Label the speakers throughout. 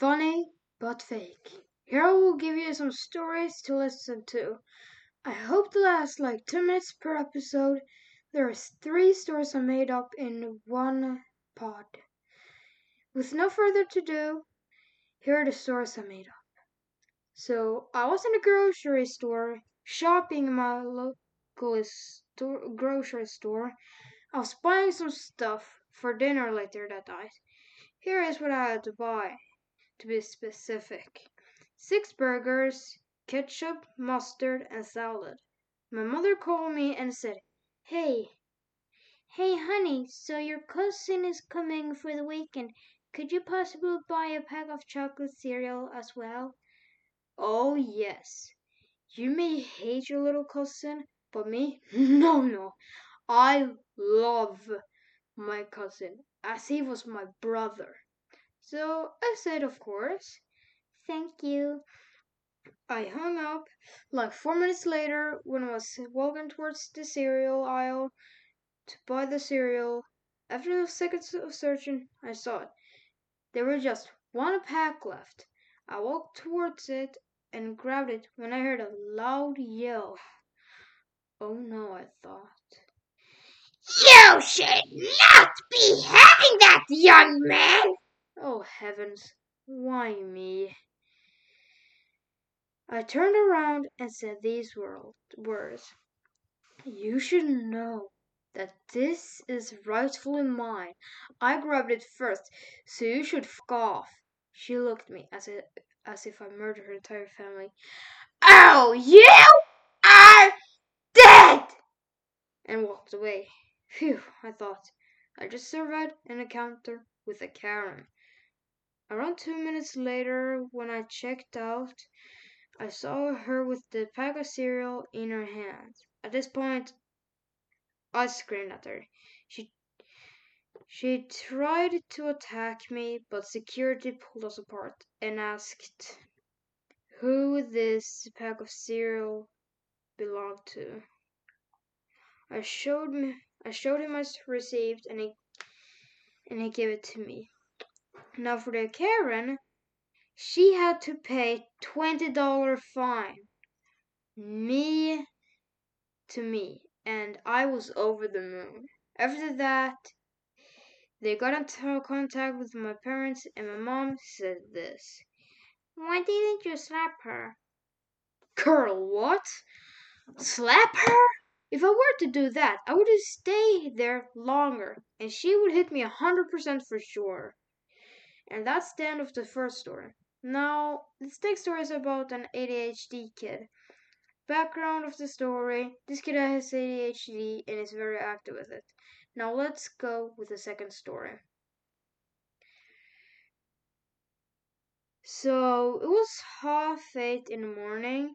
Speaker 1: funny but fake. Here I will give you some stories to listen to. I hope to last like two minutes per episode. There's three stories I made up in one pod. With no further ado, here are the stories I made up. So I was in a grocery store shopping in my local store, grocery store. I was buying some stuff for dinner later that night. Here is what I had to buy, to be specific six burgers, ketchup, mustard, and salad. My mother called me and said, Hey,
Speaker 2: hey, honey, so your cousin is coming for the weekend. Could you possibly buy a pack of chocolate cereal as well?
Speaker 1: Oh, yes. You may hate your little cousin, but me? No, no. I love my cousin as he was my brother. So I said, of course.
Speaker 2: Thank you.
Speaker 1: I hung up. Like four minutes later, when I was walking towards the cereal aisle to buy the cereal, after a second of searching, I saw it. There was just one pack left. I walked towards it and grabbed it when I heard a loud yell. Oh no, I thought.
Speaker 3: You should not be having that, young man!
Speaker 1: Heavens, why me? I turned around and said these words. You should know that this is rightfully mine. I grabbed it first, so you should fuck off. She looked at me as as if I murdered her entire family.
Speaker 3: Oh, you are dead!
Speaker 1: And walked away. Phew, I thought. I just survived an encounter with a Karen. Around two minutes later, when I checked out, I saw her with the pack of cereal in her hand. At this point, I screamed at her. She she tried to attack me, but security pulled us apart and asked who this pack of cereal belonged to. I showed me I showed him my receipt and he and he gave it to me. Now for the Karen, she had to pay twenty dollar fine. Me to me, and I was over the moon. After that, they got into contact with my parents, and my mom said this.
Speaker 2: Why didn't you slap her?
Speaker 1: Girl, what? Slap her? If I were to do that, I would stay there longer, and she would hit me a hundred percent for sure. And that's the end of the first story. Now, this next story is about an ADHD kid. Background of the story this kid has ADHD and is very active with it. Now, let's go with the second story. So, it was half eight in the morning.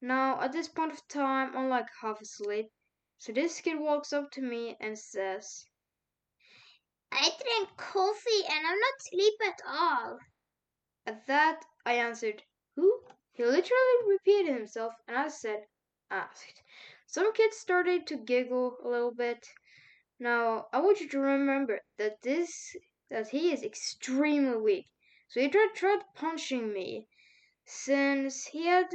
Speaker 1: Now, at this point of time, I'm like half asleep. So, this kid walks up to me and says,
Speaker 2: I drank coffee and I'm not asleep at all.
Speaker 1: At that, I answered, Who? He literally repeated himself, and I said, Asked. Some kids started to giggle a little bit. Now, I want you to remember that this that he is extremely weak. So he tried, tried punching me. Since he had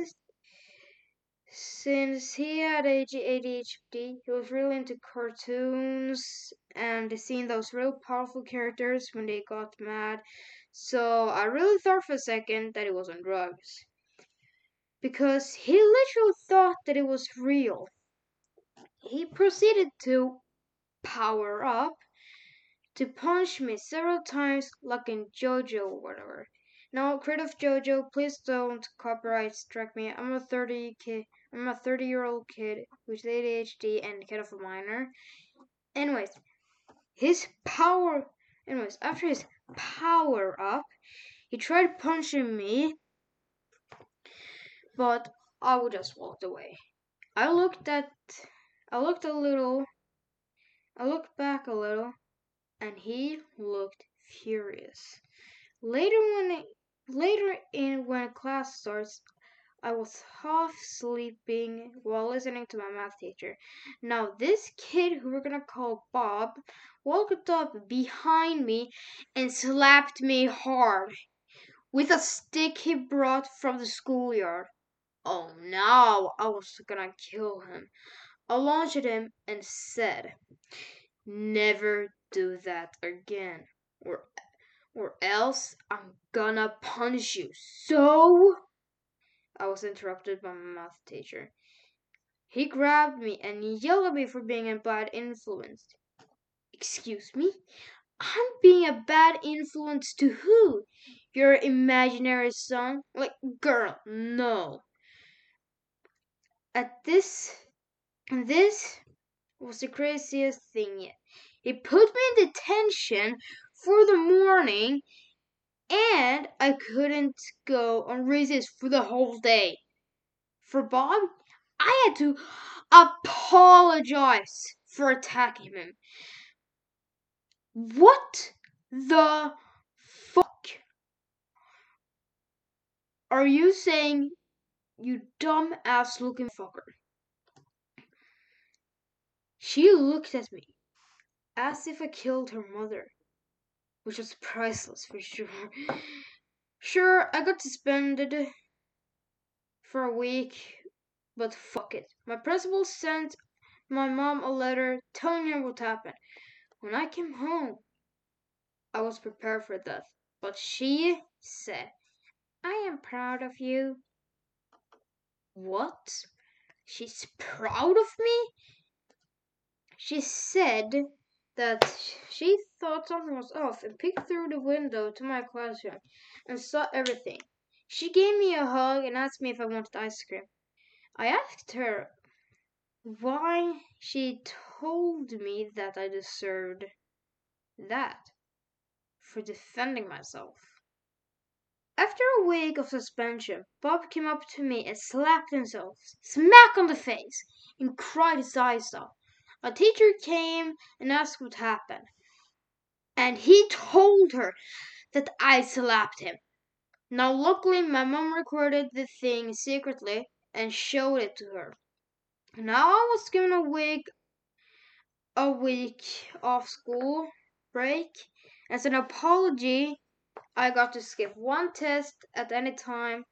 Speaker 1: since he had ADHD, he was really into cartoons and seeing those real powerful characters when they got mad. So I really thought for a second that he was on drugs. Because he literally thought that it was real. He proceeded to power up to punch me several times like in JoJo or whatever. Now, creative JoJo, please don't copyright strike me. I'm a 30 kid. I'm a 30 year old kid with ADHD and kid of a minor. Anyways, his power. Anyways, after his power up, he tried punching me, but I just walked away. I looked at. I looked a little. I looked back a little, and he looked furious. Later, when later in when class starts, I was half sleeping while listening to my math teacher. Now, this kid who we're gonna call Bob walked up behind me and slapped me hard. with a stick he brought from the schoolyard. Oh no, I was gonna kill him. I launched at him and said, Never do that again, or, or else I'm gonna punish you. So. I was interrupted by my math teacher. He grabbed me and yelled at me for being a bad influence. Excuse me? I'm being a bad influence to who? Your imaginary son? Like, girl, no. At this, this was the craziest thing yet. He put me in detention for the morning, and I couldn't go on recess for the whole day. For Bob, I had to apologize for attacking him. What the fuck are you saying, you dumb ass looking fucker? She looked at me as if I killed her mother, which was priceless for sure. Sure, I got suspended for a week, but fuck it. My principal sent my mom a letter telling her what happened. When I came home, I was prepared for death, but she said, I am proud of you. What? She's proud of me? She said that she thought something was off and peeked through the window to my classroom and saw everything. She gave me a hug and asked me if I wanted ice cream. I asked her why she told me that I deserved that for defending myself. After a week of suspension, Bob came up to me and slapped himself smack on the face and cried his eyes out. A teacher came and asked what happened, and he told her that I slapped him. Now, luckily, my mom recorded the thing secretly and showed it to her. Now I was given a week, a week off school break. As an apology, I got to skip one test at any time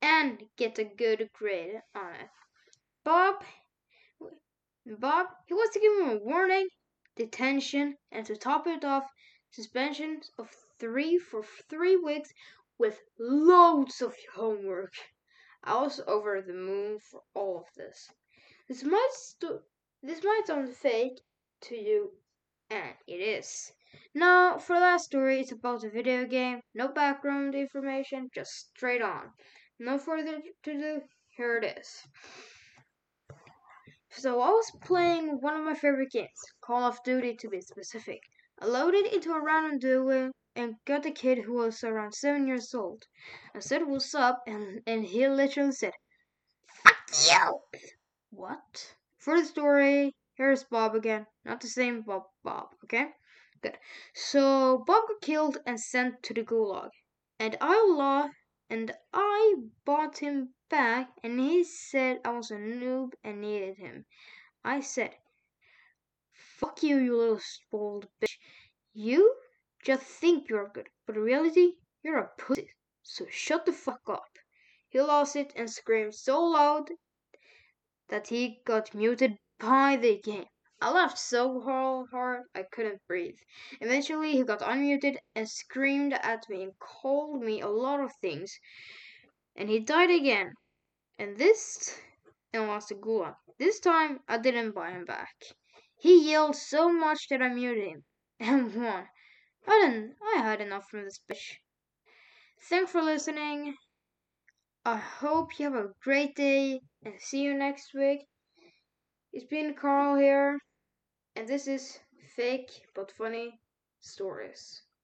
Speaker 1: and get a good grade on it. Bob, Bob, he was to give him a warning, detention, and to top it off, suspension of three for three weeks with loads of homework. I was over the moon for all of this. This might st- this might sound fake to you, and it is. Now, for that story, it's about a video game. No background information, just straight on. No further to do. Here it is. So I was playing one of my favorite games, Call of Duty to be specific. I loaded into a random duo and got a kid who was around seven years old. I said what's up and, and he literally said,
Speaker 3: Fuck you!
Speaker 1: What? For the story, here's Bob again. Not the same Bob Bob, okay? Good. So Bob got killed and sent to the gulag. And I law and I bought him back and he said I was a noob and needed him. I said, Fuck you, you little spoiled bitch. You just think you're good, but in reality, you're a pussy. So shut the fuck up. He lost it and screamed so loud that he got muted by the game. I laughed so hard I couldn't breathe. Eventually, he got unmuted and screamed at me and called me a lot of things. And he died again. And this, and lost the gulag. This time, I didn't buy him back. He yelled so much that I muted him and won. I didn't. I had enough from this bitch. Thanks for listening. I hope you have a great day and see you next week. It's been Carl here, and this is Fake but Funny Stories.